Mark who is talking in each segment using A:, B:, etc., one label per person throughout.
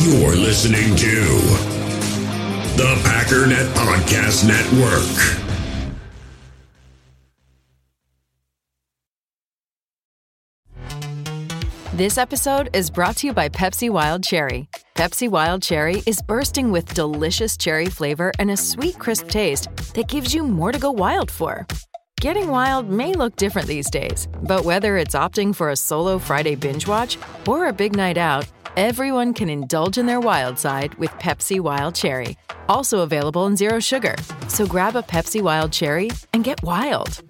A: You're listening to the Packernet Podcast Network.
B: This episode is brought to you by Pepsi Wild Cherry. Pepsi Wild Cherry is bursting with delicious cherry flavor and a sweet, crisp taste that gives you more to go wild for. Getting wild may look different these days, but whether it's opting for a solo Friday binge watch or a big night out, everyone can indulge in their wild side with Pepsi Wild Cherry. Also available in Zero Sugar. So grab a Pepsi Wild Cherry and get wild.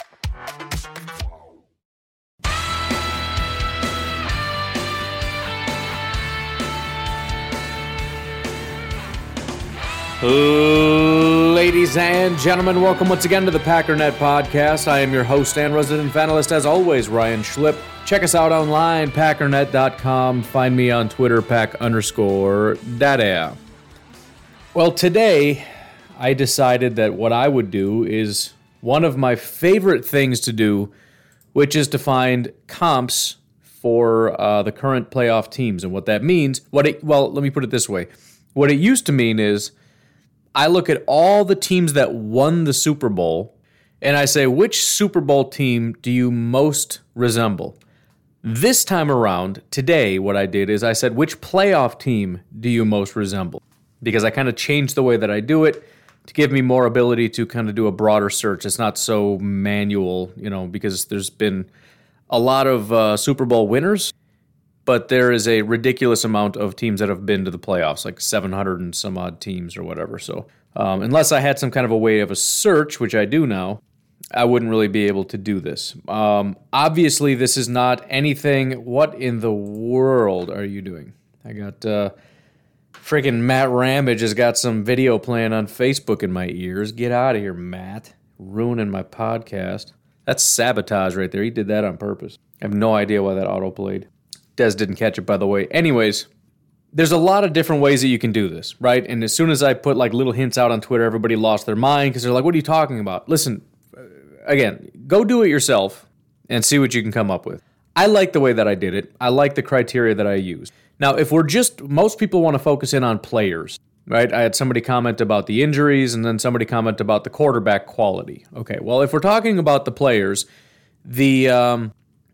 C: Ladies and gentlemen, welcome once again to the Packernet Podcast. I am your host and resident fanalist, as always, Ryan Schlip. Check us out online, packernet.com. Find me on Twitter, pack underscore data. Well, today I decided that what I would do is one of my favorite things to do, which is to find comps for uh, the current playoff teams and what that means. What it, well, let me put it this way: what it used to mean is I look at all the teams that won the Super Bowl and I say, which Super Bowl team do you most resemble? This time around, today, what I did is I said, which playoff team do you most resemble? Because I kind of changed the way that I do it to give me more ability to kind of do a broader search. It's not so manual, you know, because there's been a lot of uh, Super Bowl winners but there is a ridiculous amount of teams that have been to the playoffs, like 700 and some odd teams or whatever. So, um, unless I had some kind of a way of a search, which I do now, I wouldn't really be able to do this. Um, obviously, this is not anything. What in the world are you doing? I got uh, freaking Matt Ramage has got some video playing on Facebook in my ears. Get out of here, Matt. Ruining my podcast. That's sabotage right there. He did that on purpose. I have no idea why that auto played. Des didn't catch it, by the way. Anyways, there's a lot of different ways that you can do this, right? And as soon as I put like little hints out on Twitter, everybody lost their mind because they're like, what are you talking about? Listen, again, go do it yourself and see what you can come up with. I like the way that I did it. I like the criteria that I used. Now, if we're just, most people want to focus in on players, right? I had somebody comment about the injuries and then somebody comment about the quarterback quality. Okay, well, if we're talking about the players, the, um,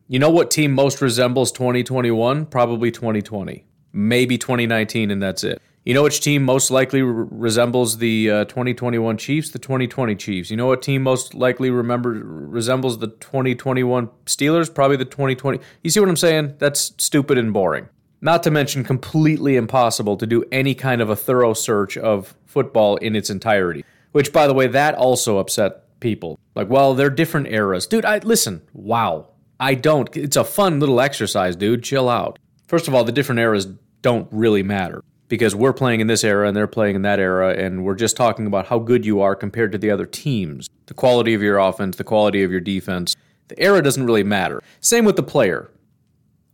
C: you know what team most resembles 2021? Probably 2020. Maybe 2019, and that's it. You know which team most likely re- resembles the uh, 2021 Chiefs? The 2020 Chiefs. You know what team most likely remember resembles the 2021 Steelers? Probably the 2020. You see what I'm saying? That's stupid and boring. Not to mention completely impossible to do any kind of a thorough search of football in its entirety. Which, by the way, that also upset people. Like, well, they're different eras, dude. I listen. Wow, I don't. It's a fun little exercise, dude. Chill out. First of all, the different eras don't really matter because we're playing in this era and they're playing in that era, and we're just talking about how good you are compared to the other teams, the quality of your offense, the quality of your defense. The era doesn't really matter. Same with the player.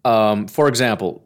C: Um, for example,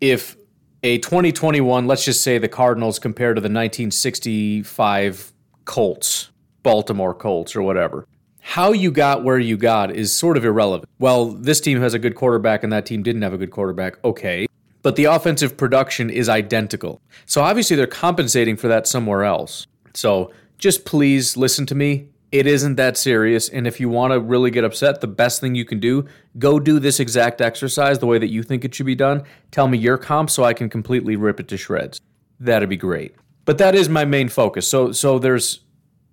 C: if a 2021, let's just say the Cardinals compared to the 1965 Colts, Baltimore Colts, or whatever, how you got where you got is sort of irrelevant. Well, this team has a good quarterback and that team didn't have a good quarterback. Okay. But the offensive production is identical. So obviously they're compensating for that somewhere else. So just please listen to me. It isn't that serious. And if you want to really get upset, the best thing you can do, go do this exact exercise the way that you think it should be done. Tell me your comp so I can completely rip it to shreds. That'd be great. But that is my main focus. So so there's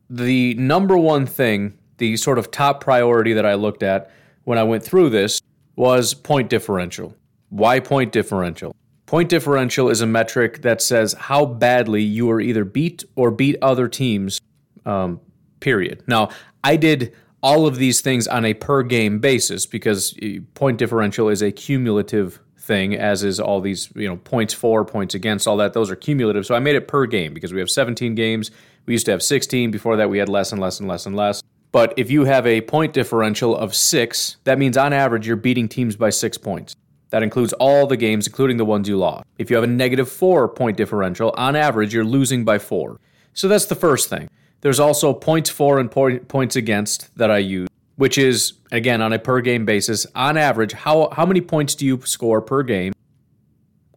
C: the number one thing the sort of top priority that I looked at when I went through this was point differential. Why point differential? Point differential is a metric that says how badly you are either beat or beat other teams, um, period. Now, I did all of these things on a per game basis because uh, point differential is a cumulative thing, as is all these, you know, points for, points against, all that. Those are cumulative. So I made it per game because we have 17 games. We used to have 16. Before that, we had less and less and less and less. But if you have a point differential of six, that means on average you're beating teams by six points. That includes all the games, including the ones you lost. If you have a negative four point differential, on average you're losing by four. So that's the first thing. There's also points for and point, points against that I use, which is, again, on a per game basis, on average, how, how many points do you score per game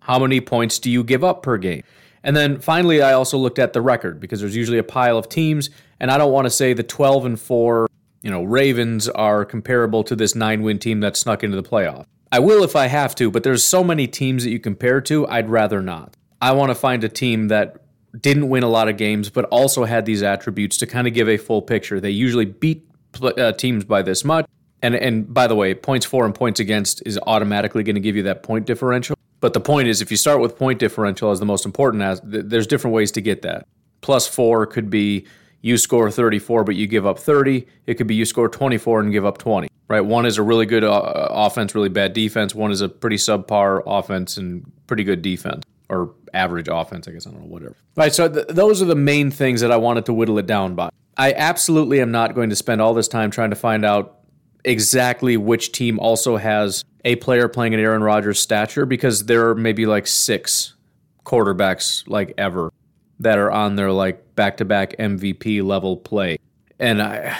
C: How many points do you give up per game? And then finally, I also looked at the record because there's usually a pile of teams, and I don't want to say the 12 and 4, you know, Ravens are comparable to this nine win team that snuck into the playoff. I will if I have to, but there's so many teams that you compare to, I'd rather not. I want to find a team that didn't win a lot of games, but also had these attributes to kind of give a full picture. They usually beat uh, teams by this much. And, and by the way, points for and points against is automatically going to give you that point differential. But the point is, if you start with point differential as the most important, as there's different ways to get that. Plus four could be you score 34, but you give up 30. It could be you score 24 and give up 20. Right? One is a really good uh, offense, really bad defense. One is a pretty subpar offense and pretty good defense or average offense, I guess. I don't know, whatever. Right. So th- those are the main things that I wanted to whittle it down by. I absolutely am not going to spend all this time trying to find out exactly which team also has a player playing at Aaron Rodgers' stature because there are maybe like six quarterbacks like ever that are on their like back-to-back MVP level play. And I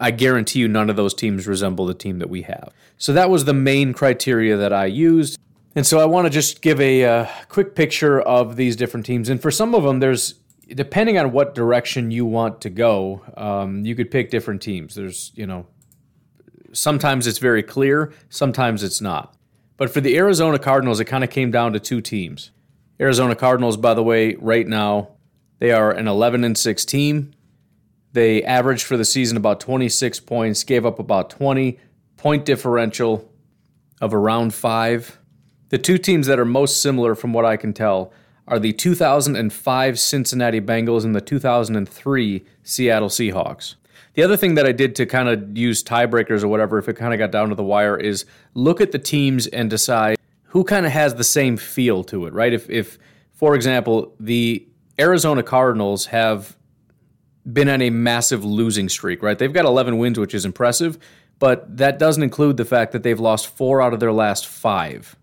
C: I guarantee you none of those teams resemble the team that we have. So that was the main criteria that I used. And so I want to just give a uh, quick picture of these different teams. And for some of them, there's depending on what direction you want to go, um, you could pick different teams. There's, you know, sometimes it's very clear, sometimes it's not. But for the Arizona Cardinals, it kind of came down to two teams. Arizona Cardinals, by the way, right now, they are an 11 and 6 team. They averaged for the season about 26 points, gave up about 20, point differential of around five. The two teams that are most similar, from what I can tell, are the 2005 Cincinnati Bengals and the 2003 Seattle Seahawks. The other thing that I did to kind of use tiebreakers or whatever, if it kind of got down to the wire, is look at the teams and decide who kind of has the same feel to it, right? If, if, for example, the Arizona Cardinals have been on a massive losing streak, right? They've got 11 wins, which is impressive, but that doesn't include the fact that they've lost four out of their last five.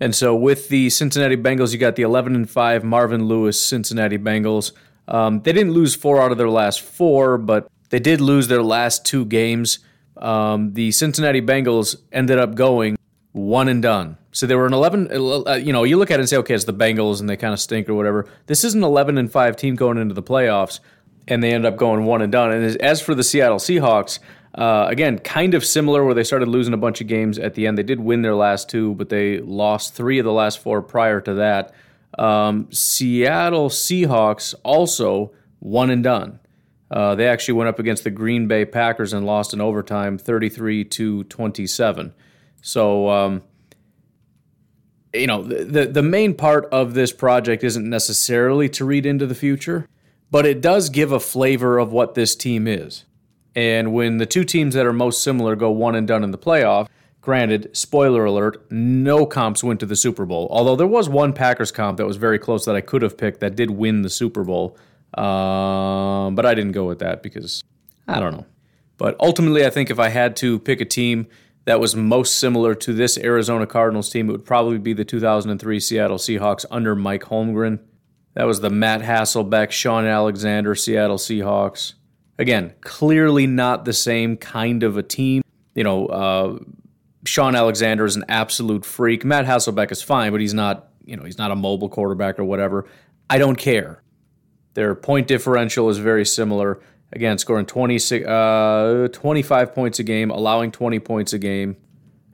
C: And so with the Cincinnati Bengals, you got the 11 and 5 Marvin Lewis Cincinnati Bengals. Um, they didn't lose four out of their last four, but they did lose their last two games. Um, the Cincinnati Bengals ended up going one and done. So they were an 11, uh, you know, you look at it and say, okay, it's the Bengals and they kind of stink or whatever. This is an 11 and 5 team going into the playoffs, and they end up going one and done. And as for the Seattle Seahawks, uh, again, kind of similar where they started losing a bunch of games at the end. They did win their last two, but they lost three of the last four prior to that. Um, Seattle Seahawks also one and done. Uh, they actually went up against the Green Bay Packers and lost in overtime, 33 to 27. So, um, you know, the the main part of this project isn't necessarily to read into the future, but it does give a flavor of what this team is. And when the two teams that are most similar go one and done in the playoff, granted, spoiler alert, no comps went to the Super Bowl. Although there was one Packers comp that was very close that I could have picked that did win the Super Bowl. Um, but I didn't go with that because I don't know. But ultimately, I think if I had to pick a team that was most similar to this Arizona Cardinals team, it would probably be the 2003 Seattle Seahawks under Mike Holmgren. That was the Matt Hasselbeck, Shaun Alexander Seattle Seahawks. Again, clearly not the same kind of a team. You know, uh, Shaun Alexander is an absolute freak. Matt Hasselbeck is fine, but he's not, you know, he's not a mobile quarterback or whatever. I don't care. Their point differential is very similar. Again, scoring 26, uh, 25 points a game, allowing 20 points a game.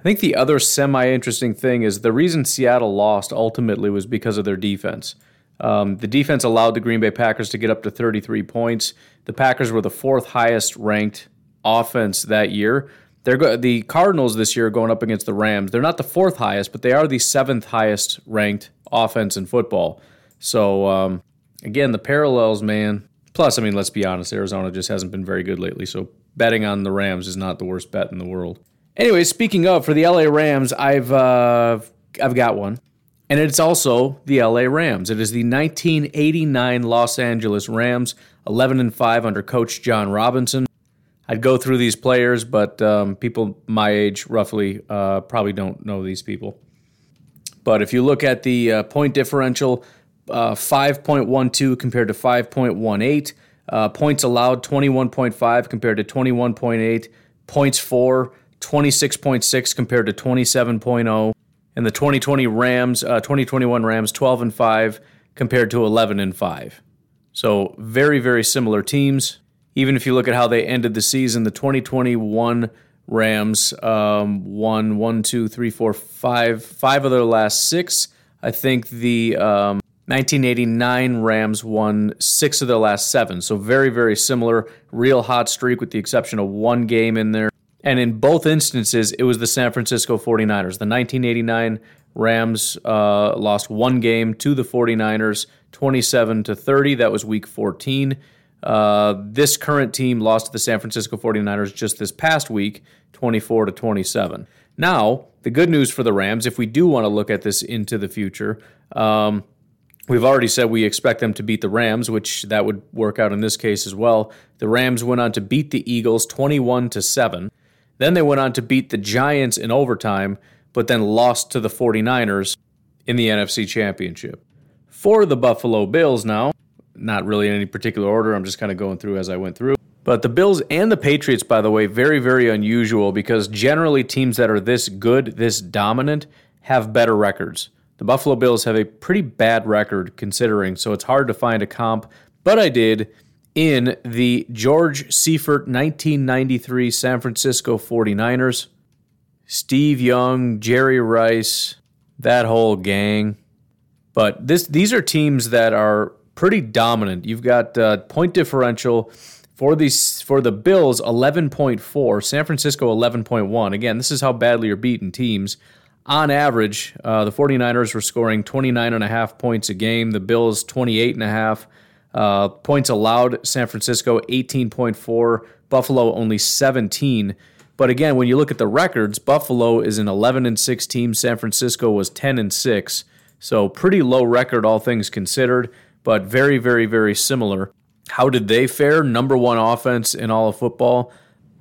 C: I think the other semi interesting thing is the reason Seattle lost ultimately was because of their defense. Um, the defense allowed the Green Bay Packers to get up to 33 points. The Packers were the fourth highest ranked offense that year. They're go- the Cardinals this year going up against the Rams. They're not the fourth highest, but they are the seventh highest ranked offense in football. So um, again, the parallels, man. Plus, I mean, let's be honest, Arizona just hasn't been very good lately. So betting on the Rams is not the worst bet in the world. Anyway, speaking of for the LA Rams, I've uh, I've got one. And it's also the LA Rams. It is the 1989 Los Angeles Rams, 11 and 5 under coach John Robinson. I'd go through these players, but um, people my age roughly uh, probably don't know these people. But if you look at the uh, point differential, uh, 5.12 compared to 5.18, uh, points allowed 21.5 compared to 21.8, points for 26.6 compared to 27.0 And the 2020 Rams, uh, 2021 Rams, 12 and 5 compared to 11 and 5. So very, very similar teams. Even if you look at how they ended the season, the 2021 Rams um, won one, two, three, four, five, five of their last six. I think the um, 1989 Rams won six of their last seven. So very, very similar. Real hot streak with the exception of one game in there. And in both instances, it was the San Francisco 49ers. The 1989 Rams uh, lost one game to the 49ers, 27 to 30. That was week 14. Uh, this current team lost to the San Francisco 49ers just this past week, 24 to 27. Now, the good news for the Rams, if we do want to look at this into the future, um, we've already said we expect them to beat the Rams, which that would work out in this case as well. The Rams went on to beat the Eagles 21 to 7. Then they went on to beat the Giants in overtime, but then lost to the 49ers in the NFC Championship. For the Buffalo Bills now, not really in any particular order, I'm just kind of going through as I went through. But the Bills and the Patriots, by the way, very, very unusual because generally teams that are this good, this dominant, have better records. The Buffalo Bills have a pretty bad record considering, so it's hard to find a comp. But I did in the George Seifert 1993 San Francisco 49ers. Steve Young, Jerry Rice, that whole gang. But this these are teams that are pretty dominant. You've got uh, point differential for these for the Bills 11.4, San Francisco 11.1. Again, this is how badly you're beating teams. On average, uh, the 49ers were scoring 29 and a half points a game, the Bills 28 and a half. Uh, points allowed, San Francisco 18.4, Buffalo only 17. But again, when you look at the records, Buffalo is an 11 and 6 team, San Francisco was 10 and 6. So pretty low record all things considered, but very very very similar. How did they fare? Number 1 offense in all of football.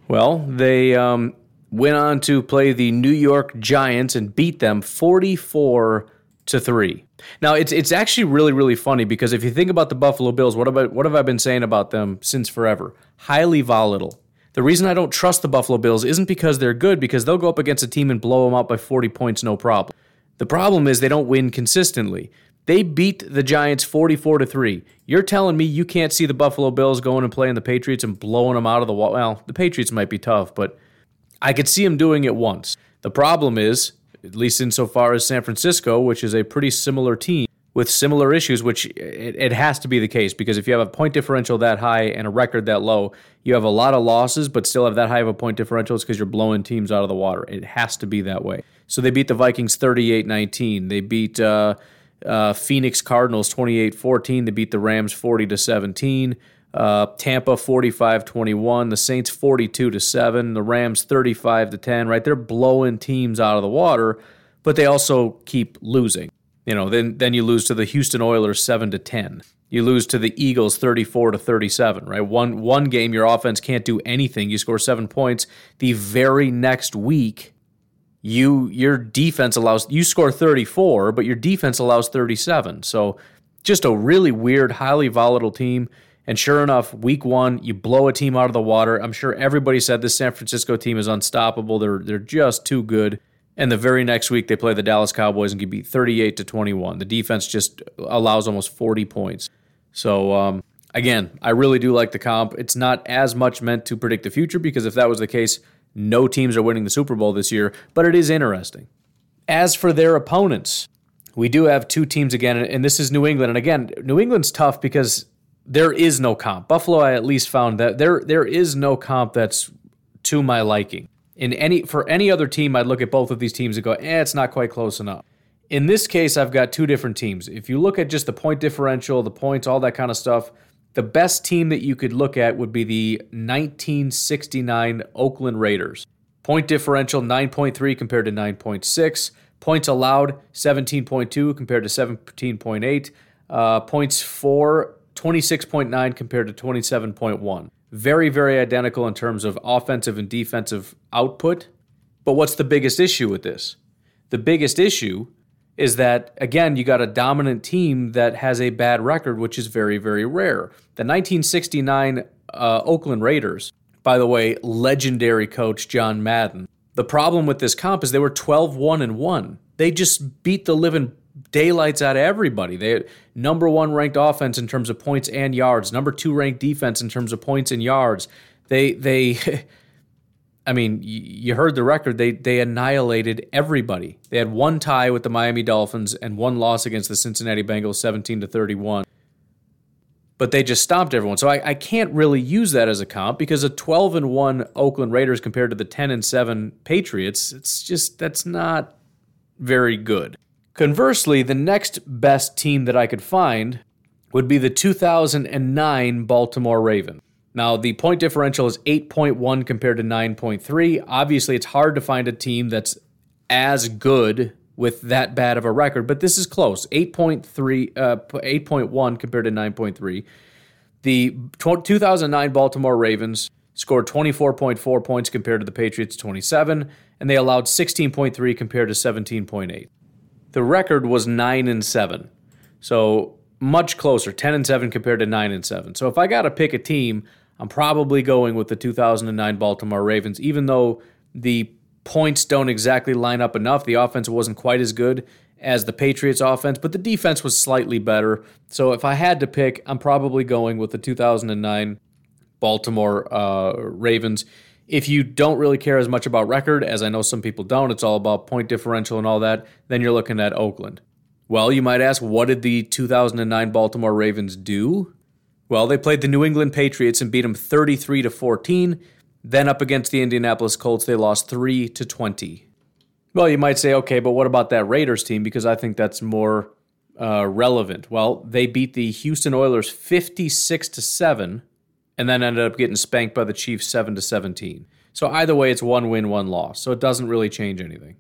C: Well, they um, went on to play the New York Giants and beat them 44 to 3. Now it's it's actually really really funny because if you think about the Buffalo Bills, what about what have I been saying about them since forever? Highly volatile. The reason I don't trust the Buffalo Bills isn't because they're good, because they'll go up against a team and blow them out by 40 points, no problem. The problem is they don't win consistently. They beat the Giants 44 to 3. You're telling me you can't see the Buffalo Bills going and playing the Patriots and blowing them out of the wall. Well, the Patriots might be tough, but I could see him doing it once. The problem is at least insofar as San Francisco, which is a pretty similar team with similar issues, which it, it, has to be the case because if you have a point differential that high and a record that low, you have a lot of losses, but still have that high of a point differential. Because you're blowing teams out of the water. It has to be that way. So they beat the Vikings 38 19. They beat uh, uh, Phoenix Cardinals 28 14. They beat the Rams 40 to 17. Uh, Tampa 45 21, the Saints 42 to 7, the Rams 35 to 10, right? They're blowing teams out of the water, but they also keep losing. You know, then then you lose to the Houston Oilers 7 to 10. You lose to the Eagles 34 to 37, right? One one game your offense can't do anything. You score 7 points. The very next week, you your defense allows you score 34, but your defense allows 37. So just a really weird, highly volatile team. And sure enough, week one, you blow a team out of the water. I'm sure everybody said this San Francisco team is unstoppable. They're they're just too good. And the very next week, they play the Dallas Cowboys and get beat 38 to 21. The defense just allows almost 40 points. So um, again, I really do like the comp. It's not as much meant to predict the future because if that was the case, no teams are winning the Super Bowl this year. But it is interesting. As for their opponents, we do have two teams again, and this is New England. And again, New England's tough because there is no comp. Buffalo, I at least found that there there is no comp that's to my liking. In any for any other team, I'd look at both of these teams and go, eh, it's not quite close enough. In this case, I've got two different teams. If you look at just the point differential, the points, all that kind of stuff, the best team that you could look at would be the 1969 Oakland Raiders. Point differential 9.3 compared to 9.6. Points allowed 17.2 compared to 17.8. Uh, points for 26.9 compared to 27.1. Very, very identical in terms of offensive and defensive output. But what's the biggest issue with this? The biggest issue is that, again, you got a dominant team that has a bad record, which is very, very rare. The 1969 uh, Oakland Raiders, by the way, legendary coach John Madden. The problem with this comp is they were 12 1 and 1. They They just beat the living daylights out of everybody. They had number one ranked offense in terms of points and yards, number two ranked defense in terms of points and yards. They they I mean, you heard the record. They they annihilated everybody. They had one tie with the Miami Dolphins and one loss against the Cincinnati Bengals, seventeen to thirty-one. But they just stomped everyone. So I, I can't really use that as a comp because a twelve and one Oakland Raiders compared to the ten and seven Patriots, it's just that's not very good. Conversely, the next best team that I could find would be the 2009 Baltimore Ravens. Now, the point differential is 8.1 compared to 9.3. Obviously, it's hard to find a team that's as good with that bad of a record, but this is close 8.3, uh, 8.1 compared to 9.3. The 2009 Baltimore Ravens scored 24.4 points compared to the Patriots 27, and they allowed 16.3 compared to 17.8. The record was 9 and 7. So much closer, 10 and 7 compared to 9 and 7. So if I got to pick a team, I'm probably going with the 2009 Baltimore Ravens, even though the points don't exactly line up enough. The offense wasn't quite as good as the Patriots offense, but the defense was slightly better. So if I had to pick, I'm probably going with the 2009 Baltimore uh, Ravens. If you don't really care as much about record, as I know some people don't, it's all about point differential and all that, then you're looking at Oakland. Well, you might ask, what did the 2009 Baltimore Ravens do? Well, they played the New England Patriots and beat them 33 to 14. Then up against the Indianapolis Colts, they lost 3 to 20. Well, you might say, okay, but what about that Raiders team? Because I think that's more uh, relevant. Well, they beat the Houston Oilers 56 to 7 and then ended up getting spanked by the Chiefs 7 to 17. So either way, it's one win, one loss. So it doesn't really change anything.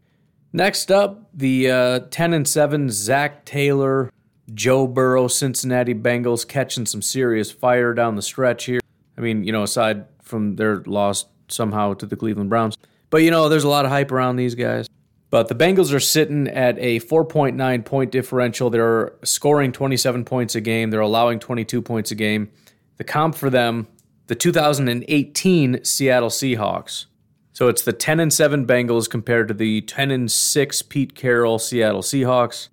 C: Next up, the uh, 10 and 7 Zac Taylor, Joe Burrow, Cincinnati Bengals catching some serious fire down the stretch here. I mean, you know, aside from their loss somehow to the Cleveland Browns. But, you know, there's a lot of hype around these guys. But the Bengals are sitting at a 4.9 point differential. They're scoring 27 points a game, they're allowing 22 points a game. The comp for them, the 2018 Seattle Seahawks. So it's the 10 and 7 Bengals compared to the 10 and 6 Pete Carroll Seattle Seahawks.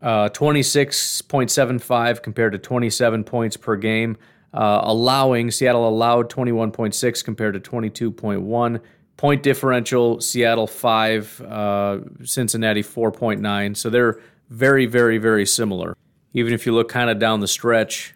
C: Uh, 26.75 compared to 27 points per game. Uh, allowing Seattle allowed 21.6 compared to 22.1. Point differential Seattle 5, uh, Cincinnati 4.9. So they're very, very, very similar. Even if you look kind of down the stretch,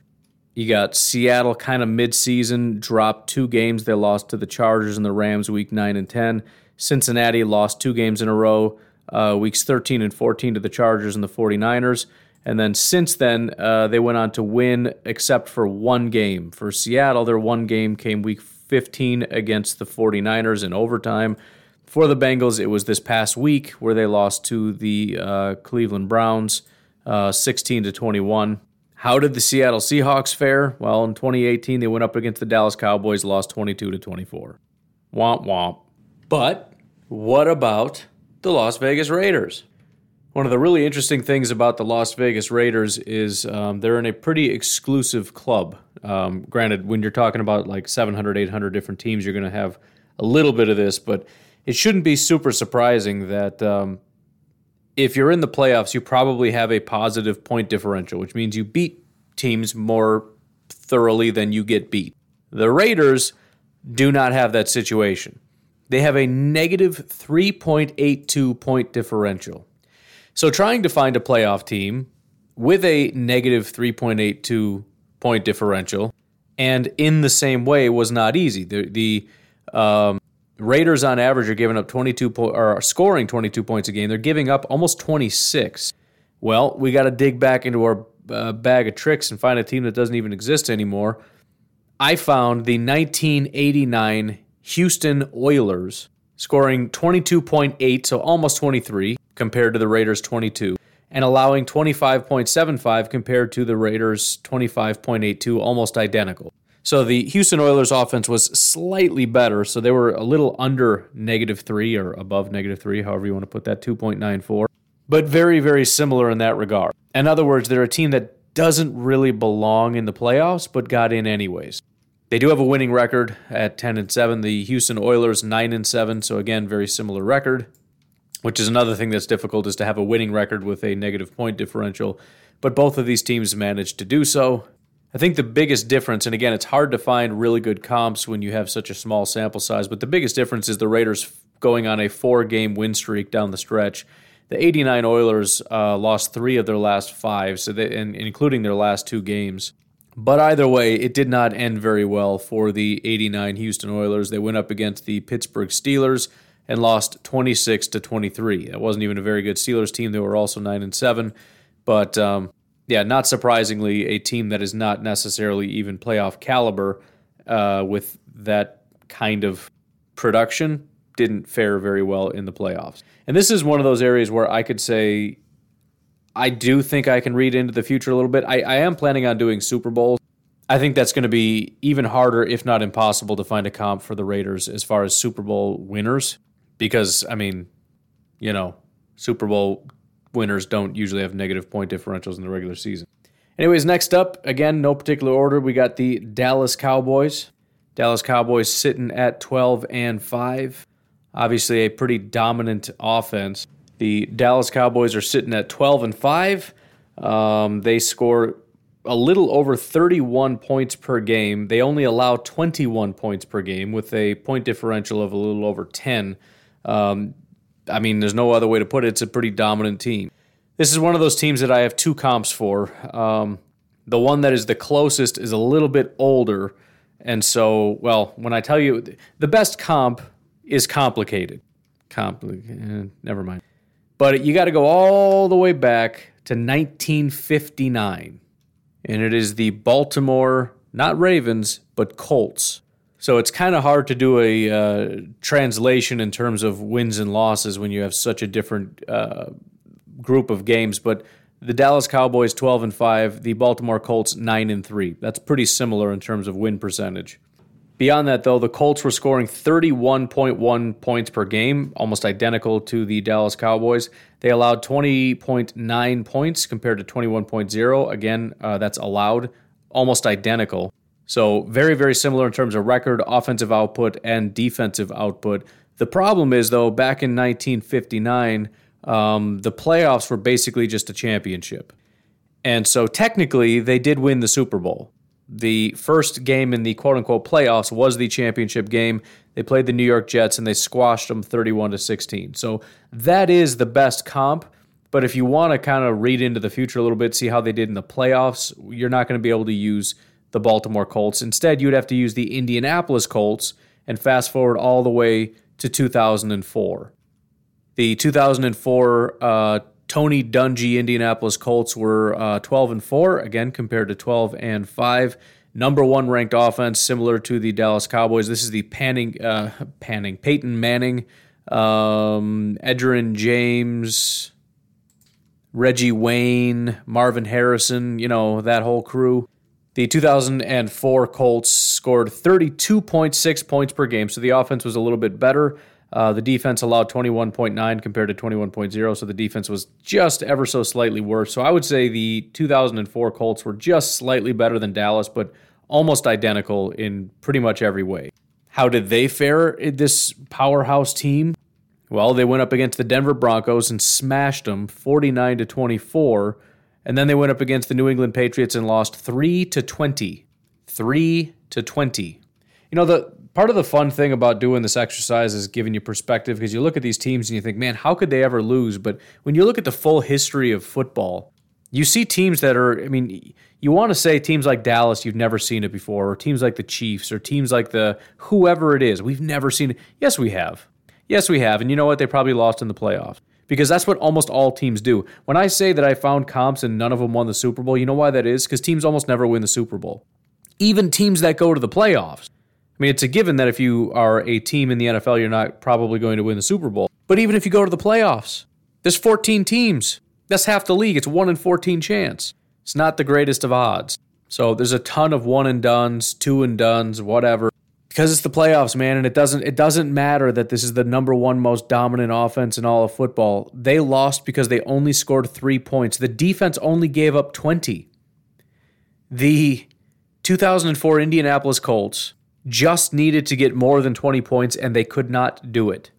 C: you got Seattle kind of midseason dropped two games. They lost to the Chargers and the Rams week 9 and 10. Cincinnati lost two games in a row, uh, weeks 13 and 14 to the Chargers and the 49ers. And then since then, uh, they went on to win except for one game. For Seattle, their one game came week 15 against the 49ers in overtime. For the Bengals, it was this past week where they lost to the uh, Cleveland Browns uh, 16 to 21. How did the Seattle Seahawks fare? Well, in 2018, they went up against the Dallas Cowboys, lost 22 to 24. Womp womp. But what about the Las Vegas Raiders? One of the really interesting things about the Las Vegas Raiders is um, they're in a pretty exclusive club. Um, granted, when you're talking about like 700, 800 different teams, you're going to have a little bit of this, but it shouldn't be super surprising that um, if you're in the playoffs, you probably have a positive point differential, which means you beat teams more thoroughly than you get beat. The Raiders do not have that situation. They have a negative 3.82 point differential. So trying to find a playoff team with a negative 3.82 point differential and in the same way was not easy. The, the um, Raiders on average are giving up 22 po- or scoring 22 points a game. They're giving up almost 26. Well, we got to dig back into our uh, bag of tricks and find a team that doesn't even exist anymore. I found the 1989 Houston Oilers scoring 22.8, so almost 23 compared to the Raiders 22, and allowing 25.75 compared to the Raiders 25.82, almost identical. So the Houston Oilers offense was slightly better. So they were a little under negative three or above negative three, however you want to put that, 2.94. But very, very similar in that regard. In other words, they're a team that doesn't really belong in the playoffs, but got in anyways. They do have a winning record at 10 and 7. The Houston Oilers 9 and 7, so again, very similar record. which is another thing that's difficult is to have a winning record with a negative point differential. But both of these teams managed to do so. I think the biggest difference, and again, it's hard to find really good comps when you have such a small sample size, but the biggest difference is the Raiders going on a four game win streak down the stretch. The 89 Oilers uh, lost three of their last five, so they, and, including their last two games. But either way, it did not end very well for the 89 Houston Oilers. They went up against the Pittsburgh Steelers and lost 26 to 23. That wasn't even a very good Steelers team. They were also 9 and 7, but um, yeah, not surprisingly, a team that is not necessarily even playoff caliber uh, with that kind of production didn't fare very well in the playoffs. And this is one of those areas where I could say I do think I can read into the future a little bit. I, I am planning on doing Super Bowls. I think that's going to be even harder, if not impossible, to find a comp for the Raiders as far as Super Bowl winners. Because, I mean, you know, Super Bowl winners don't usually have negative point differentials in the regular season. Anyways, next up, again, no particular order, we got the Dallas Cowboys. Dallas Cowboys sitting at 12 and 5. Obviously, a pretty dominant offense. The Dallas Cowboys are sitting at 12 and 5. Um, they score a little over 31 points per game. They only allow 21 points per game with a point differential of a little over 10. Um, I mean, there's no other way to put it. It's a pretty dominant team. This is one of those teams that I have two comps for. Um, the one that is the closest is a little bit older. And so, well, when I tell you the best comp is complicated. Complicated. Never mind. But you got to go all the way back to 1959. And it is the Baltimore, not Ravens, but Colts. So it's kind of hard to do a uh, translation in terms of wins and losses when you have such a different uh, group of games. But the Dallas Cowboys 12 and 5, the Baltimore Colts 9 and 3. That's pretty similar in terms of win percentage. Beyond that, though, the Colts were scoring 31.1 points per game, almost identical to the Dallas Cowboys. They allowed 20.9 points compared to 21.0. Again, uh, that's allowed, almost identical. So, very, very similar in terms of record, offensive output, and defensive output. The problem is, though, back in 1959, um, the playoffs were basically just a championship. And so, technically, they did win the Super Bowl. The first game in the quote unquote playoffs was the championship game. They played the New York Jets and they squashed them 31 to 16. So, that is the best comp. But if you want to kind of read into the future a little bit, see how they did in the playoffs, you're not going to be able to use the Baltimore Colts. Instead, you'd have to use the Indianapolis Colts and fast forward all the way to 2004. The 2004 uh, Tony Dungy Indianapolis Colts were uh, 12 and 4, again compared to 12 and 5. Number one ranked offense, similar to the Dallas Cowboys. This is the Panning, uh, Panning, Peyton Manning, um, Edgerrin James, Reggie Wayne, Marvin Harrison, you know, that whole crew. The 2004 Colts scored 32.6 points per game, so the offense was a little bit better. Uh, the defense allowed 21.9 compared to 21.0, so the defense was just ever so slightly worse. So I would say the 2004 Colts were just slightly better than Dallas, but almost identical in pretty much every way. How did they fare, this powerhouse team? Well, they went up against the Denver Broncos and smashed them 49 to 24 and then they went up against the New England Patriots and lost 3 to 20. 3 to 20. You know, the part of the fun thing about doing this exercise is giving you perspective because you look at these teams and you think, man, how could they ever lose? But when you look at the full history of football, you see teams that are, I mean, you want to say teams like Dallas, you've never seen it before, or teams like the Chiefs, or teams like the whoever it is, we've never seen it. Yes, we have. Yes, we have. And you know what? They probably lost in the playoffs because that's what almost all teams do. When I say that I found comps and none of them won the Super Bowl, you know why that is? Because teams almost never win the Super Bowl. Even teams that go to the playoffs. I mean, it's a given that if you are a team in the NFL, you're not probably going to win the Super Bowl. But even if you go to the playoffs, there's 14 teams. That's half the league. It's 1 in 14 chance. It's not the greatest of odds. So there's a ton of one and duns, two and duns, whatever because it's the playoffs, man, and it doesn't it doesn't matter that this is the number one most dominant offense in all of football. They lost because they only scored three points. The defense only gave up twenty. The 2004 Indianapolis Colts just needed to get more than 20 points, and they could not do it.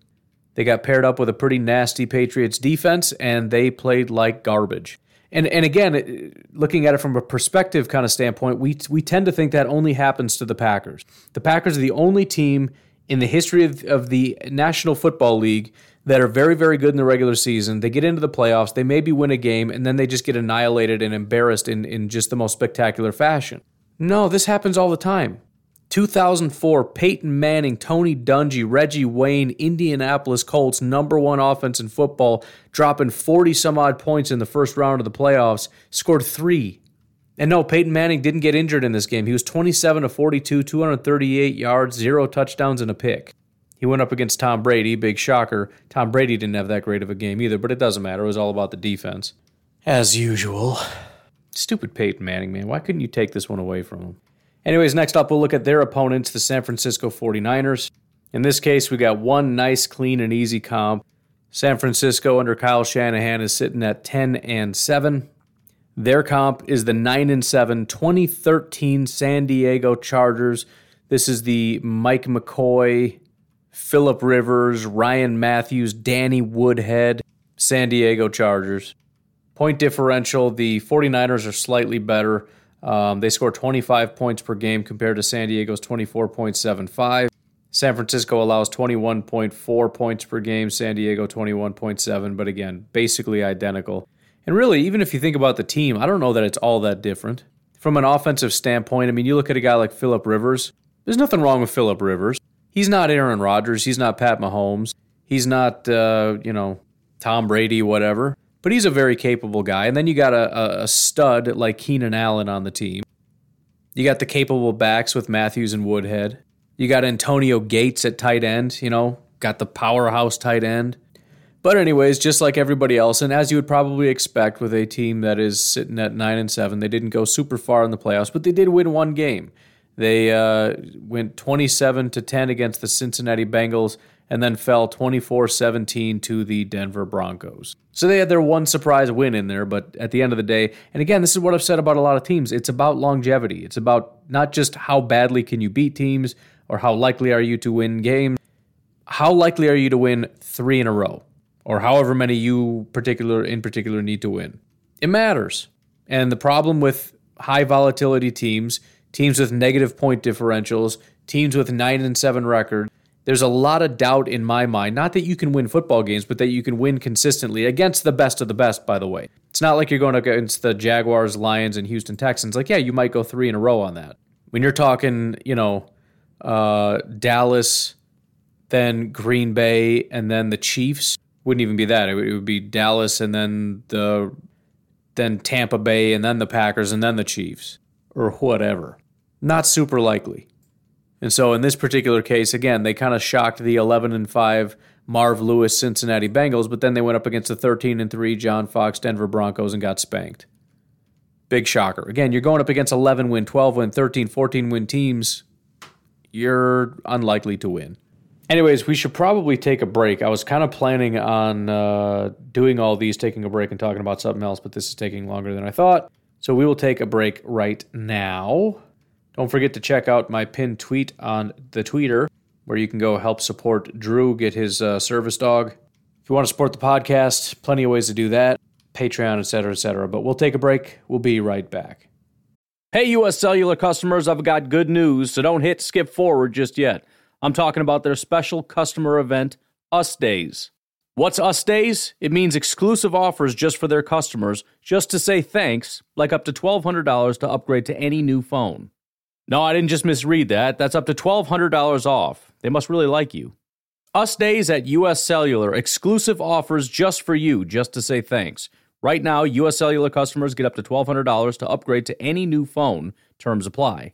C: They got paired up with a pretty nasty Patriots defense, and they played like garbage. And and again, looking at it from a perspective kind of standpoint, we we tend to think that only happens to the Packers. The Packers are the only team in the history of, of the National Football League that are very, very good in the regular season. They get into the playoffs, they maybe win a game, and then they just get annihilated and embarrassed in, in just the most spectacular fashion. No, this happens all the time. 2004, Peyton Manning, Tony Dungy, Reggie Wayne, Indianapolis Colts, number one offense in football, dropping 40 some odd points in the first round of the playoffs, scored three. And no, Peyton Manning didn't get injured in this game. He was 27 to 42, 238 yards, zero touchdowns, and a pick. He went up against Tom Brady, big shocker. Tom Brady didn't have that great of a game either, but it doesn't matter. It was all about the defense. As usual. Stupid Peyton Manning, man. Why couldn't you take this one away from him? Anyways, next up, we'll look at their opponents, the San Francisco 49ers. In this case, we got one nice, clean, and easy comp. San Francisco under Kyle Shanahan is sitting at 10 and 7. Their comp is the 9 and 7 2013 San Diego Chargers. This is the Mike McCoy, Philip Rivers, Ryan Mathews, Danny Woodhead, San Diego Chargers. Point differential, the 49ers are slightly better. Um, they score 25 points per game compared to San Diego's 24.75. San Francisco allows 21.4 points per game, San Diego 21.7, but again, basically identical. And really, even if you think about the team, I don't know that it's all that different. From an offensive standpoint, I mean, you look at a guy like Philip Rivers, there's nothing wrong with Philip Rivers. He's not Aaron Rodgers, he's not Pat Mahomes, he's not, uh, you know, Tom Brady, whatever but he's a very capable guy. And then you got a, a stud like Keenan Allen on the team. You got the capable backs with Mathews and Woodhead. You got Antonio Gates at tight end, you know, got the powerhouse tight end. But anyways, just like everybody else, and as you would probably expect with a team that is sitting at nine and seven, they didn't go super far in the playoffs, but they did win one game. They uh, went twenty-seven to ten against the Cincinnati Bengals and then fell 24 17 to the Denver Broncos. So they had their one surprise win in there, but at the end of the day, and again, this is what I've said about a lot of teams it's about longevity. It's about not just how badly can you beat teams or how likely are you to win games, how likely are you to win three in a row or however many you particular in particular need to win. It matters. And the problem with high volatility teams, teams with negative point differentials, teams with 9 and 7 records there's a lot of doubt in my mind. Not that you can win football games, but that you can win consistently against the best of the best, by the way. It's not like you're going against the Jaguars, Lions, and Houston Texans. Like, yeah, you might go three in a row on that. When you're talking, you know, uh, Dallas, then Green Bay, and then the Chiefs, wouldn't even be that. It would, it would be Dallas, and then the then Tampa Bay, and then the Packers, and then the Chiefs, or whatever. Not super likely. And so in this particular case, again, they kind of shocked the 11 and 5 Marv Lewis Cincinnati Bengals, but then they went up against the 13 and 3 John Fox Denver Broncos and got spanked. Big shocker. Again, you're going up against 11 win, 12 win, 13, 14 win teams. You're unlikely to win. Anyways, we should probably take a break. I was kind of planning on uh, doing all these, taking a break and talking about something else, but this is taking longer than I thought. So we will take a break right now. Don't forget to check out my pinned tweet on the Twitter, where you can go help support Drew get his uh, service dog. If you want to support the podcast, plenty of ways to do that Patreon, etc., etc. But we'll take a break. We'll be right back. Hey, US Cellular customers, I've got good news, so don't hit skip forward just yet. I'm talking about their special customer event, Us Days. What's Us Days? It means exclusive offers just for their customers, just to say thanks, like up to $1,200 to upgrade to any new phone. No, I didn't just misread that. That's up to $1,200 off. They must really like you. Us Days at US Cellular, exclusive offers just for you, just to say thanks. Right now, US Cellular customers get up to $1,200 to upgrade to any new phone. Terms apply.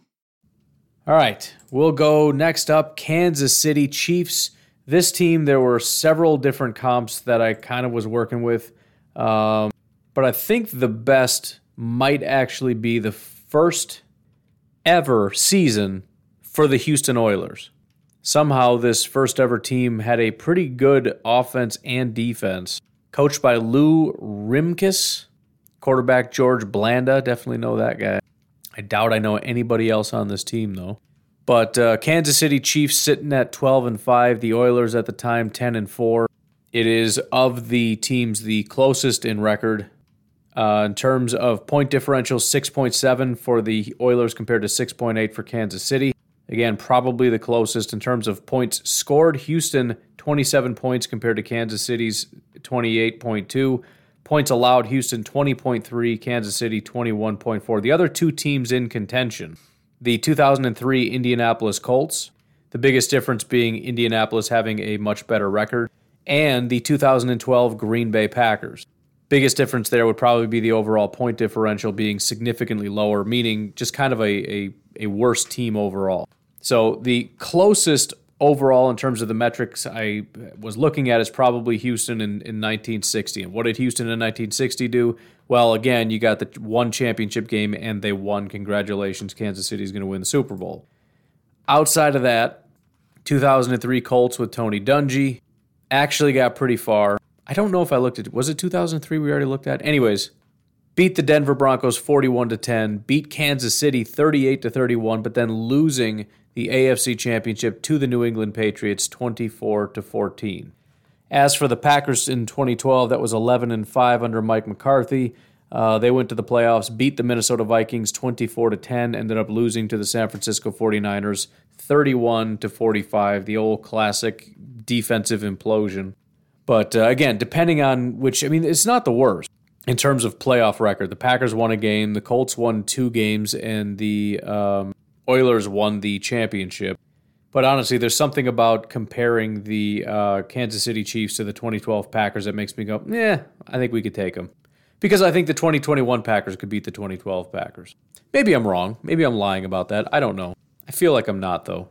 C: All right, we'll go next up Kansas City Chiefs. This team, there were several different comps that I kind of was working with. Um, but I think the best might actually be the first ever season for the Houston Oilers. Somehow, this first ever team had a pretty good offense and defense, coached by Lou Rymkus, quarterback George Blanda. Definitely know that guy. I doubt I know anybody else on this team though. But uh, Kansas City Chiefs sitting at 12 and 5, the Oilers at the time 10 and 4. It is of the teams the closest in record. Uh, in terms of point differential, 6.7 for the Oilers compared to 6.8 for Kansas City. Again, probably the closest in terms of points scored. Houston, 27 points compared to Kansas City's 28.2. Points allowed, Houston 20.3, Kansas City 21.4. The other two teams in contention the 2003 Indianapolis Colts, the biggest difference being Indianapolis having a much better record, and the 2012 Green Bay Packers. Biggest difference there would probably be the overall point differential being significantly lower, meaning just kind of a, a, a worse team overall. So the closest overall in terms of the metrics I was looking at is probably Houston in, in 1960. And what did Houston in 1960 do? Well, again, you got the one championship game and they won. Congratulations, Kansas City is going to win the Super Bowl. Outside of that, 2003 Colts with Tony Dungy actually got pretty far. I don't know if I looked at was it 2003 we already looked at. Anyways, beat the Denver Broncos 41 to 10, beat Kansas City 38 to 31, but then losing the AFC Championship to the New England Patriots 24 to 14. As for the Packers in 2012, that was 11 and 5 under Mike McCarthy. Uh, they went to the playoffs, beat the Minnesota Vikings 24 to 10, ended up losing to the San Francisco 49ers 31 to 45, the old classic defensive implosion. But uh, again, depending on which, I mean, it's not the worst in terms of playoff record. The Packers won a game, the Colts won two games, and the um, Oilers won the championship. But honestly, there's something about comparing the uh, Kansas City Chiefs to the 2012 Packers that makes me go, yeah, I think we could take them. Because I think the 2021 Packers could beat the 2012 Packers. Maybe I'm wrong. Maybe I'm lying about that. I don't know. I feel like I'm not, though.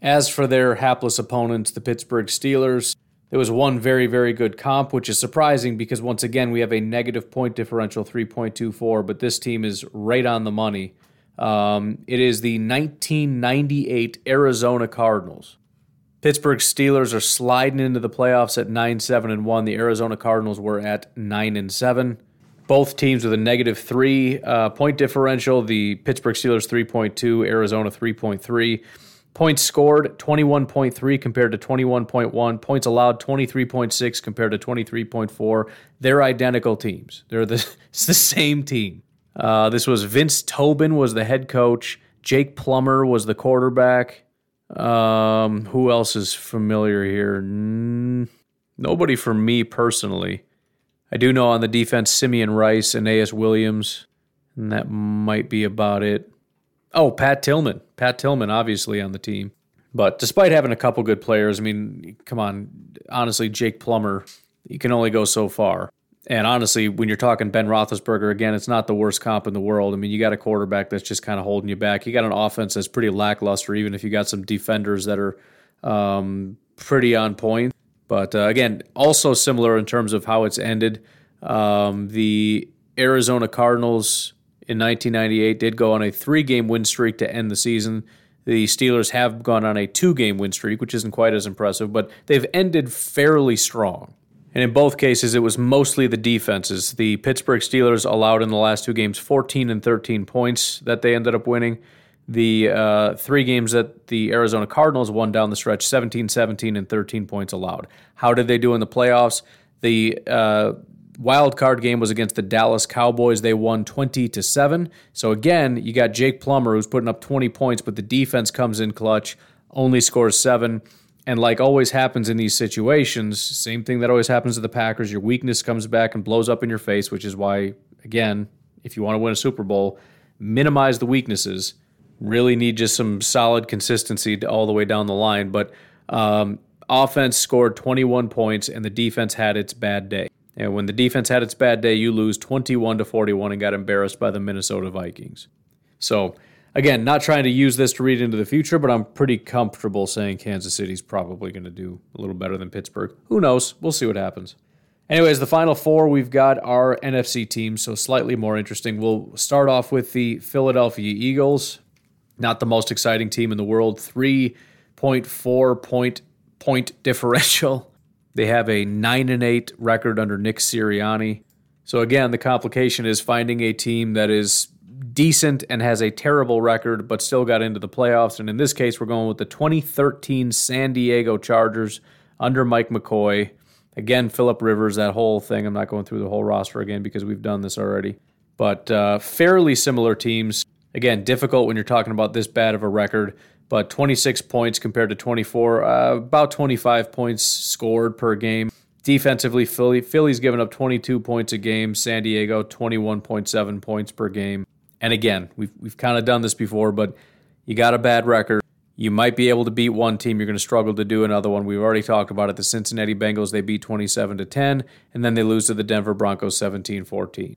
C: As for their hapless opponents, the Pittsburgh Steelers, there was one very, very good comp, which is surprising because once again, we have a negative point differential, 3.24, but this team is right on the money. Um, it is the 1998 Arizona Cardinals. Pittsburgh Steelers are sliding into the playoffs at 9 7 and 1. The Arizona Cardinals were at 9 and 7. Both teams with a negative three uh, point differential. The Pittsburgh Steelers 3.2, Arizona 3.3. Points scored 21.3 compared to 21.1. Points allowed 23.6 compared to 23.4. They're identical teams. They're the, it's the same team. Uh, this was Vince Tobin was the head coach. Jake Plummer was the quarterback. Um, who else is familiar here? Nobody for me personally. I do know on the defense Simeon Rice and Aeneas Williams, and that might be about it. Oh, Pat Tillman. Pat Tillman, obviously, on the team. But despite having a couple good players, I mean, come on, honestly, Jake Plummer, you can only go so far. And honestly, when you're talking Ben Roethlisberger again, it's not the worst comp in the world. I mean, you got a quarterback that's just kind of holding you back. You got an offense that's pretty lackluster, even if you got some defenders that are um, pretty on point. But uh, again, also similar in terms of how it's ended. Um, the Arizona Cardinals in 1998 did go on a three-game win streak to end the season. The Steelers have gone on a two-game win streak, which isn't quite as impressive, but they've ended fairly strong. And in both cases, it was mostly the defenses. The Pittsburgh Steelers allowed in the last two games 14 and 13 points that they ended up winning. The uh, three games that the Arizona Cardinals won down the stretch 17, 17, and 13 points allowed. How did they do in the playoffs? The uh, wild card game was against the Dallas Cowboys. They won 20 to 7. So again, you got Jake Plummer who's putting up 20 points, but the defense comes in clutch only scores seven. And like always happens in these situations, same thing that always happens to the Packers, your weakness comes back and blows up in your face, which is why, again, if you want to win a Super Bowl, minimize the weaknesses. Really need just some solid consistency all the way down the line. But um, offense scored 21 points and the defense had its bad day. And when the defense had its bad day, you lose 21 to 41 and got embarrassed by the Minnesota Vikings. So, again, not trying to use this to read into the future, but I'm pretty comfortable saying Kansas City's probably going to do a little better than Pittsburgh. Who knows? We'll see what happens. Anyways, the final four, we've got our NFC teams, so slightly more interesting. We'll start off with the Philadelphia Eagles. Not the most exciting team in the world. 3.4 point point differential. They have a 9 and 8 record under Nick Sirianni. So again, the complication is finding a team that is decent and has a terrible record but still got into the playoffs and in this case we're going with the 2013 San Diego Chargers under Mike McCoy. Again, Philip Rivers, that whole thing. I'm not going through the whole roster again because we've done this already. But uh, fairly similar teams. Again, difficult when you're talking about this bad of a record but 26 points compared to 24, uh, about 25 points scored per game. Defensively, Philly, Philly's given up 22 points a game. San Diego 21.7 points per game. And again, we've we've kind of done this before, but you got a bad record. You might be able to beat one team. You're going to struggle to do another one. We've already talked about it. The Cincinnati Bengals, they beat 27 to 10, and then they lose to the Denver Broncos 17 14.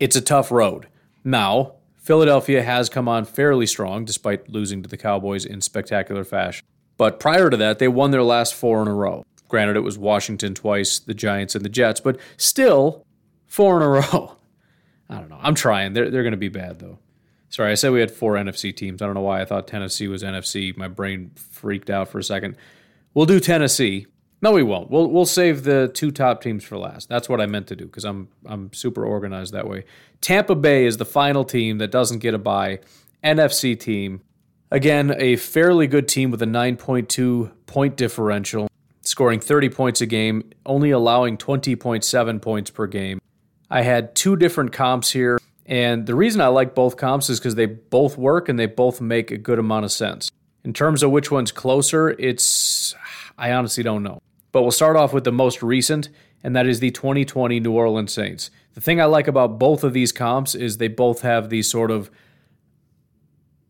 C: It's a tough road. Now, Philadelphia has come on fairly strong despite losing to the Cowboys in spectacular fashion. But prior to that, they won their last four in a row. Granted, it was Washington twice, the Giants, and the Jets, but still four in a row. I don't know. I'm trying. They're, they're going to be bad, though. Sorry, I said we had four NFC teams. I don't know why I thought Tennessee was NFC. My brain freaked out for a second. We'll do Tennessee. No, we won't. We'll we'll save the two top teams for last. That's what I meant to do because I'm I'm super organized that way. Tampa Bay is the final team that doesn't get a bye. NFC team. Again, a fairly good team with a 9.2 point differential, scoring 30 points a game, only allowing 20.7 points per game. I had two different comps here, and the reason I like both comps is because they both work and they both make a good amount of sense. In terms of which one's closer, it's I honestly don't know. But we'll start off with the most recent, and that is the 2020 New Orleans Saints. The thing I like about both of these comps is they both have these sort of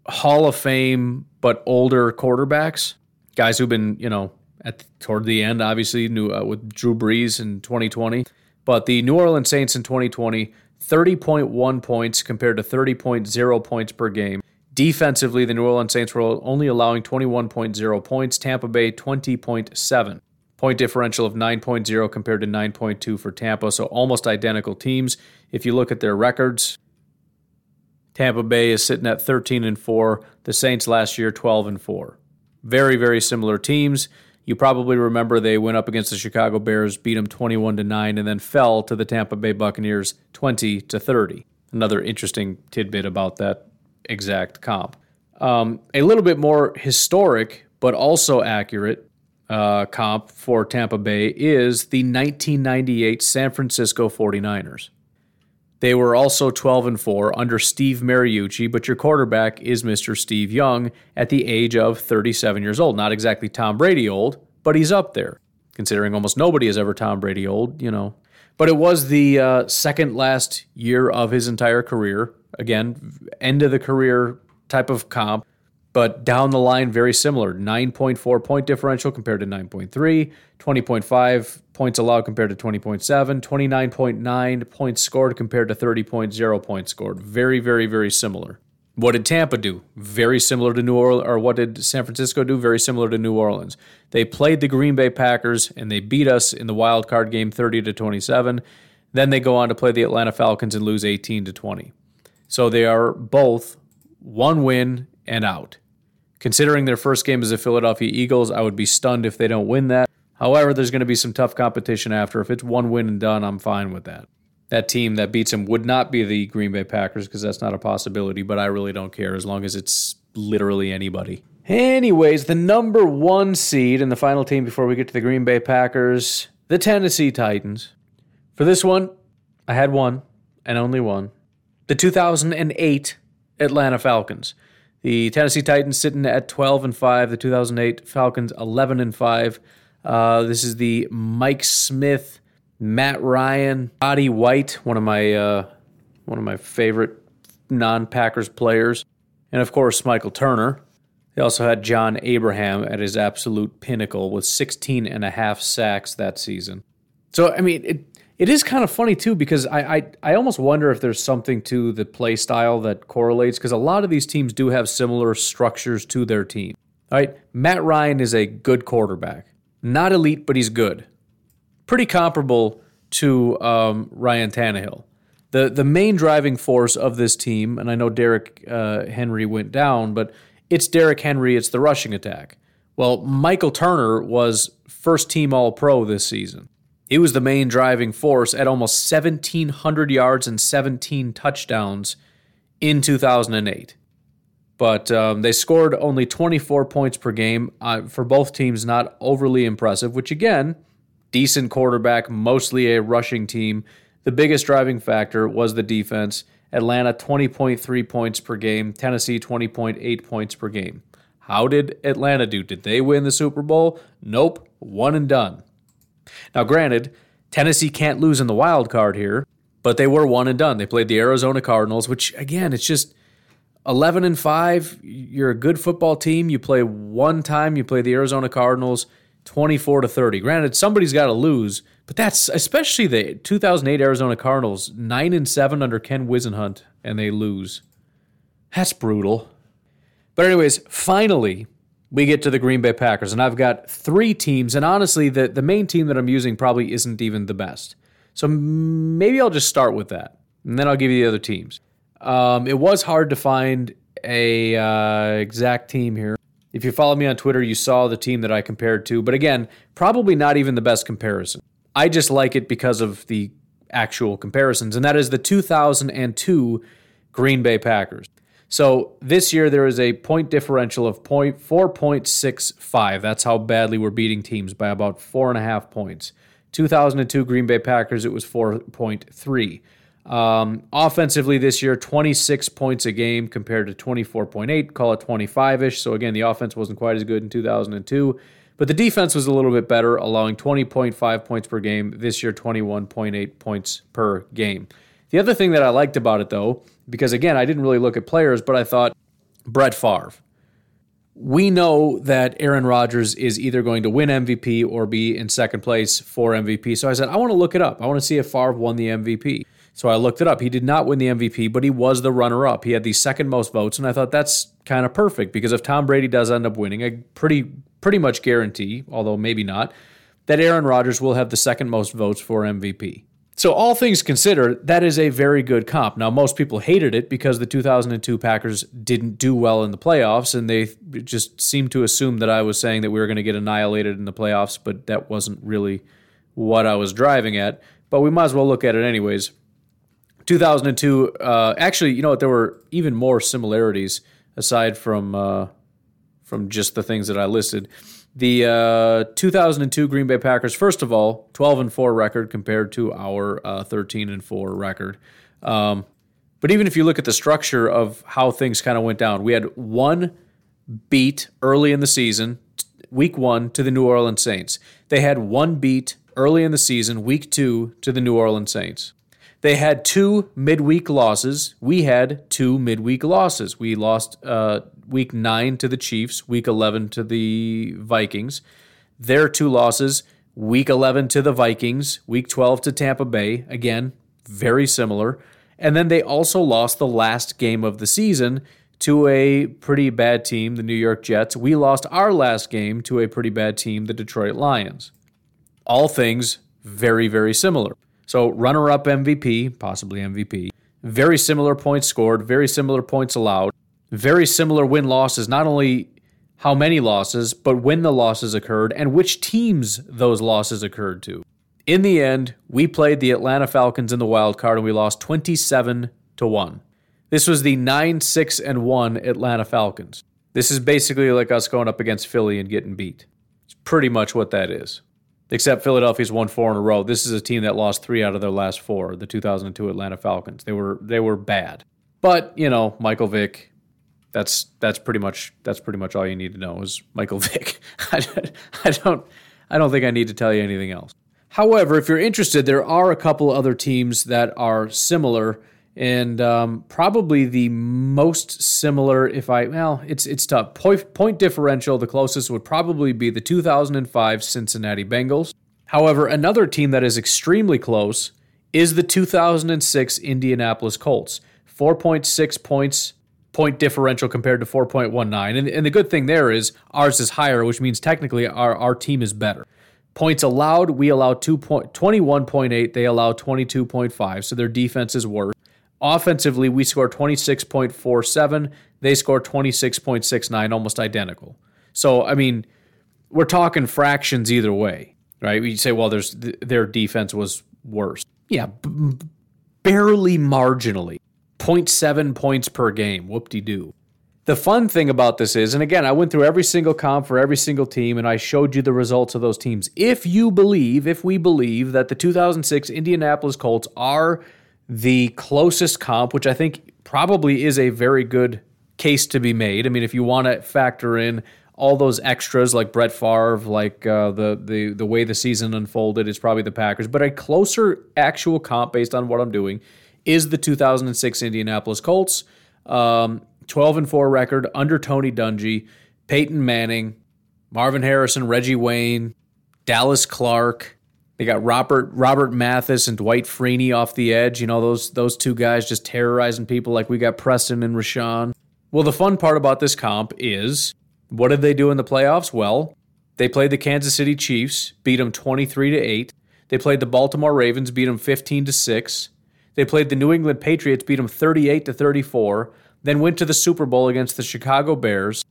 C: Hall of Fame but older quarterbacks, guys who've been, you know, at toward the end, obviously, new uh, with Drew Brees in 2020. But the New Orleans Saints in 2020, 30.1 points compared to 30.0 points per game. Defensively, the New Orleans Saints were only allowing 21.0 points, Tampa Bay 20.7. Point differential of 9.0 compared to 9.2 for Tampa, so almost identical teams. If you look at their records, Tampa Bay is sitting at 13 and 4, the Saints last year 12 and 4. Very very similar teams. You probably remember they went up against the Chicago Bears, beat them 21 to 9 and then fell to the Tampa Bay Buccaneers 20 to 30. Another interesting tidbit about that exact comp. Um, a little bit more historic, but also accurate uh, comp for Tampa Bay is the 1998 San Francisco 49ers. They were also 12 and 4 under Steve Mariucci, but your quarterback is Mr. Steve Young at the age of 37 years old. Not exactly Tom Brady old, but he's up there. Considering almost nobody is ever Tom Brady old, you know. But it was the uh, second last year of his entire career Again, end of the career type of comp, but down the line, very similar 9.4 point differential compared to 9.3, 20.5 points allowed compared to 20.7, 29.9 points scored compared to 30.0 points scored. Very, very, very similar. What did Tampa do? Very similar to New Orleans, or what did San Francisco do? Very similar to New Orleans. They played the Green Bay Packers and they beat us in the wild card game 30 to 27. Then they go on to play the Atlanta Falcons and lose 18 to 20. So they are both one win and out. Considering their first game is the Philadelphia Eagles, I would be stunned if they don't win that. However, there's going to be some tough competition after. If it's one win and done, I'm fine with that. That team that beats them would not be the Green Bay Packers because that's not a possibility, but I really don't care as long as it's literally anybody. Anyways, the number one seed in the final team before we get to the Green Bay Packers, the Tennessee Titans. For this one, I had one and only one the 2008 Atlanta Falcons. The Tennessee Titans sitting at 12 and 5. The 2008 Falcons 11 and 5. Uh, this is the Mike Smith, Matt Ryan, Roddy White, one of my uh, one of my favorite non-Packers players, and of course Michael Turner. They also had John Abraham at his absolute pinnacle with 16 and a half sacks that season. So I mean, it it is kind of funny too because I I, I almost wonder if there's something to the play style that correlates because a lot of these teams do have similar structures to their team. All right, Matt Ryan is a good quarterback, not elite, but he's good. Pretty comparable to um, Ryan Tannehill. The the main driving force of this team, and I know Derrick uh, Henry went down, but it's Derrick Henry. It's the rushing attack. Well, Michael Turner was first team All Pro this season. He was the main driving force at almost 1,700 yards and 17 touchdowns in 2008. But um, they scored only 24 points per game. Uh, for both teams, not overly impressive, which again, decent quarterback, mostly a rushing team. The biggest driving factor was the defense. Atlanta 20.3 points per game, Tennessee 20.8 points per game. How did Atlanta do? Did they win the Super Bowl? Nope, one and done. Now, granted, Tennessee can't lose in the wild card here, but they were one and done. They played the Arizona Cardinals, which again, it's just 11 and 5. You're a good football team. You play one time, you play the Arizona Cardinals 24 to 30. Granted, somebody's got to lose, but that's especially the 2008 Arizona Cardinals, 9 and 7 under Ken Whisenhunt, and they lose. That's brutal. But, anyways, finally, we get to the Green Bay Packers, and I've got three teams, and honestly, the, the main team that I'm using probably isn't even the best. So maybe I'll just start with that, and then I'll give you the other teams. Um, it was hard to find a uh, exact team here. If you follow me on Twitter, you saw the team that I compared to, but again, probably not even the best comparison. I just like it because of the actual comparisons, and that is the 2002 Green Bay Packers. So this year there is a point differential of point four point six five. That's how badly we're beating teams by about four and a half points. 2002 Green Bay Packers, it was 4.3. Um, offensively this year, 26 points a game compared to 24.8, call it 25 ish. So again, the offense wasn't quite as good in 2002, but the defense was a little bit better, allowing 20.5 points per game. This year, 21.8 points per game. The other thing that I liked about it, though, because again, I didn't really look at players, but I thought Brett Favre. We know that Aaron Rodgers is either going to win MVP or be in second place for MVP. So I said, I want to look it up. I want to see if Favre won the MVP. So I looked it up. He did not win the MVP, but he was the runner up. He had the second most votes, and I thought that's kind of perfect because if Tom Brady does end up winning, I pretty pretty much guarantee, although maybe not, that Aaron Rodgers will have the second most votes for MVP. So, all things considered, that is a very good comp. Now, most people hated it because the 2002 Packers didn't do well in the playoffs, and they just seemed to assume that I was saying that we were going to get annihilated in the playoffs, but that wasn't really what I was driving at. But we might as well look at it anyways. 2002, uh, actually, you know what? There were even more similarities aside from uh, from just the things that I listed. The uh, 2002 Green Bay Packers, first of all, 12 and 4 record compared to our uh, 13 and 4 record. Um, but even if you look at the structure of how things kind of went down, we had one beat early in the season, week one, to the New Orleans Saints. They had one beat early in the season, week two, to the New Orleans Saints. They had two midweek losses. We had two midweek losses. We lost uh, week nine to the Chiefs, week 11 to the Vikings. Their two losses, week 11 to the Vikings, week 12 to Tampa Bay. Again, very similar. And then they also lost the last game of the season to a pretty bad team, the New York Jets. We lost our last game to a pretty bad team, the Detroit Lions. All things very, very similar. So, runner up MVP, possibly MVP, very similar points scored, very similar points allowed very similar win losses, not only how many losses, but when the losses occurred and which teams those losses occurred to. In the end, we played the Atlanta Falcons in the wild card and we lost 27 to 1. This was the 9 6 and 1 Atlanta Falcons. This is basically like us going up against Philly and getting beat. It's pretty much what that is. Except Philadelphia's won four in a row. This is a team that lost three out of their last four, the 2002 Atlanta Falcons. They were they were bad. But, you know, Michael Vick, That's that's pretty much that's pretty much all you need to know is Michael Vick. I, don't I don't think I need to tell you anything else. However, if you're interested, there are a couple other teams that are similar, and um, probably the most similar. If I well, it's it's tough. Point, point differential, the closest would probably be the 2005 Cincinnati Bengals. However, another team that is extremely close is the 2006 Indianapolis Colts. 4.6 points point differential compared to 4.19. And, and the good thing there is ours is higher, which means technically our, our team is better. Points allowed, we allow 2 point, 21.8, they allow 22.5, so their defense is worse. Offensively, we score 26.47, they score 26.69, almost identical. So, I mean, we're talking fractions either way, right? We say, well, there's their defense was worse. Yeah, b- barely marginally. 0.7 points per game. Whoop de doo. The fun thing about this is, and again, I went through every single comp for every single team and I showed you the results of those teams. If you believe, if we believe that the 2006 Indianapolis Colts are the closest comp, which I think probably is a very good case to be made. I mean, if you want to factor in all those extras like Brett Favre, like uh, the the the way the season unfolded, is probably the Packers. But a closer actual comp based on what I'm doing is the 2006 Indianapolis Colts. Um, 12 and 4 record under Tony Dungy, Peyton Manning, Marvin Harrison, Reggie Wayne, Dallas Clark. They got Robert Robert Mathis and Dwight Freeney off the edge. You know those those two guys just terrorizing people like we got Preston and Rashan. Well, the fun part about this comp is what did they do in the playoffs? Well, they played the Kansas City Chiefs, beat them 23 to 8. They played the Baltimore Ravens, beat them 15 to 6. They played the New England Patriots, beat them 38 to 34 then went to the Super Bowl against the Chicago Bears.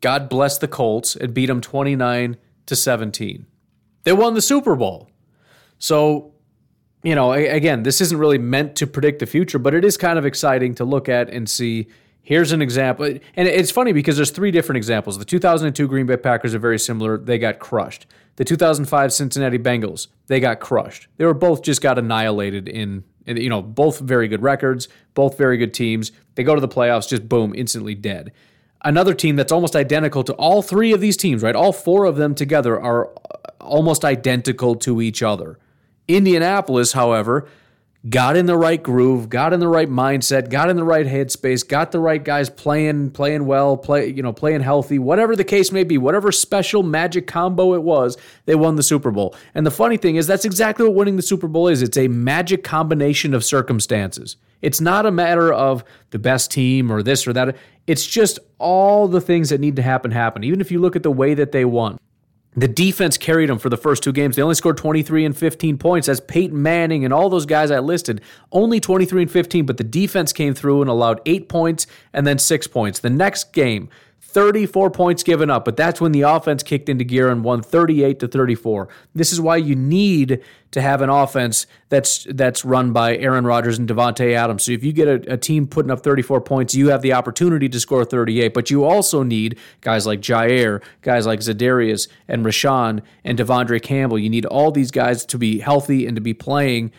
C: God bless the Colts and beat them 29 to 17. They won the Super Bowl. So, you know, again, this isn't really meant to predict the future, but it is kind of exciting to look at and see. Here's an example. And it's funny because there's three different examples. The 2002 Green Bay Packers are very similar. They got crushed. The 2005 Cincinnati Bengals, they got crushed. They were both just got annihilated in you know, both very good records, both very good teams. They go to the playoffs, just boom, instantly dead. Another team that's almost identical to all three of these teams, right? All four of them together are uh, almost identical to each other. Indianapolis, however, got in the right groove, got in the right mindset, got in the right headspace, got the right guys playing, playing well, play, you know, playing healthy, whatever the case may be, whatever special magic combo it was, they won the Super Bowl. And the funny thing is that's exactly what winning the Super Bowl is. It's a magic combination of circumstances. It's not a matter of the best team or this or that. It's just all the things that need to happen happen. Even if you look at the way that they won. The defense carried them for the first two games. They only scored 23 and 15 points. As Peyton Manning and all those guys I listed, only 23 and 15, but the defense came through and allowed eight points and then six points. The next game, 34 points given up, but that's when the offense kicked into gear and won 38 to 34. This is why you need to have an offense that's that's run by Aaron Rodgers and Davante Adams. So if you get a, a, team putting up 34 points, you have the opportunity to score 38, but you also need guys like Jaire, guys like Za'Darius and Rashan and De'Vondre Campbell. You need all these guys to be healthy and to be playing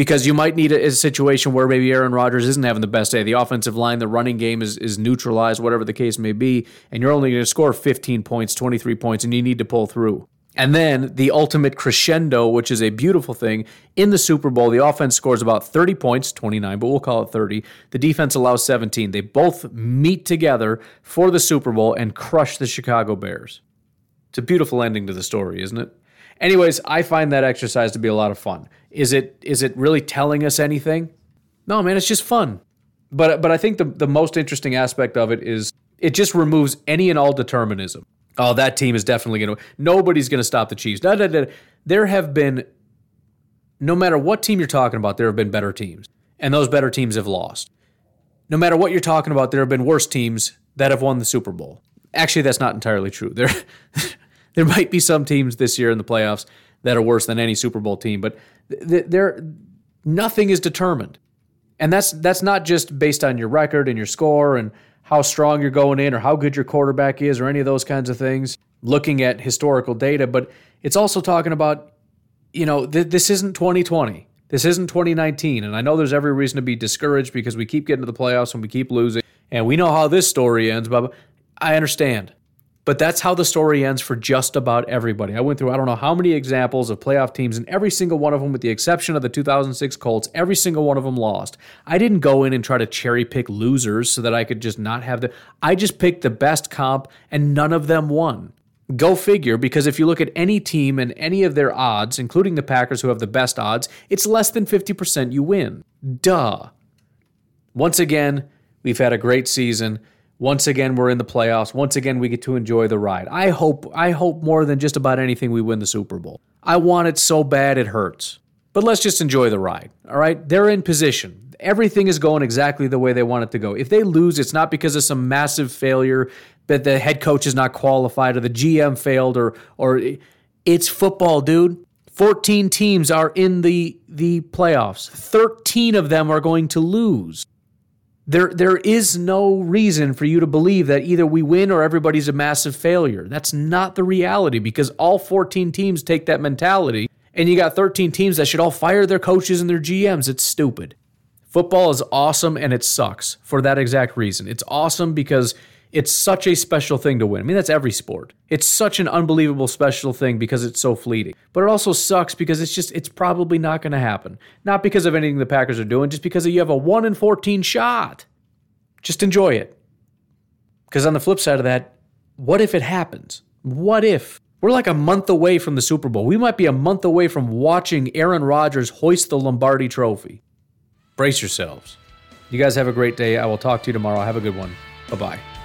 C: because you might need a, a, situation where maybe Aaron Rodgers isn't having the best day. The offensive line, the running game is, is neutralized, whatever the case may be, and you're only going to score 15 points, 23 points, and you need to pull through. And then the ultimate crescendo, which is a beautiful thing, in the Super Bowl, the offense scores about 30 points, 29, but we'll call it 30. The defense allows 17. They both meet together for the Super Bowl and crush the Chicago Bears. It's a beautiful ending to the story, isn't it? Anyways, I find that exercise to be a lot of fun. Is it is it really telling us anything? No, man, it's just fun. But but I think the the most interesting aspect of it is it just removes any and all determinism. Oh, that team is definitely to nobody's to stop the Chiefs. Da, da, da. There have been no matter what team you're talking about, there have been better teams. And those better teams have lost. No matter what you're talking about, there have been worse teams that have won the Super Bowl. Actually, that's not entirely true. There there might be some teams this year in the playoffs that are worse than any Super Bowl team, but there nothing is determined. And that's that's not just based on your record and your score and how strong you're going in or how good your quarterback is or any of those kinds of things, looking at historical data, but it's also talking about you know, th- this isn't 2020. This isn't 2019. And I know there's every reason to be discouraged because we keep getting to the playoffs and we keep losing and we know how this story ends, blah. I understand. But that's how the story ends for just about everybody. I went through I don't know how many examples of playoff teams, and every single one of them, with the exception of the 2006 Colts, every single one of them lost. I didn't go in and try to cherry pick losers so that I could just not have the. I just picked the best comp, and none of them won. Go figure, because if you look at any team and any of their odds, including the Packers who have the best odds, it's less than 50% you win. Duh. Once again, we've had a great season. Once again, we're in the playoffs. Once again, we get to enjoy the ride. I hope I hope more than just about anything we win the Super Bowl. I want it so bad it hurts. But let's just enjoy the ride. All right? They're in position. Everything is going exactly the way they want it to go. If they lose, it's not because of some massive failure that the head coach is not qualified or the GM failed or or it's football, dude. 14 teams are in the the playoffs. 13 of them are going to lose. There there is no reason for you to believe that either we win or everybody's a massive failure. That's not the reality because all 14 teams take that mentality and you got 13 teams that should all fire their coaches and their GMs. It's stupid. Football is awesome and it sucks for that exact reason. It's awesome because it's such a special thing to win. I mean, that's every sport. It's such an unbelievable special thing because it's so fleeting. But it also sucks because it's just, it's probably not going to happen. Not because of anything the Packers are doing, just because you have a 1 in 14 shot. Just enjoy it. Because on the flip side of that, what if it happens? What if? We're like a month away from the Super Bowl. We might be a month away from watching Aaron Rodgers hoist the Lombardi trophy. Brace yourselves. You guys have a great day. I will talk to you tomorrow. Have a good one. Bye bye.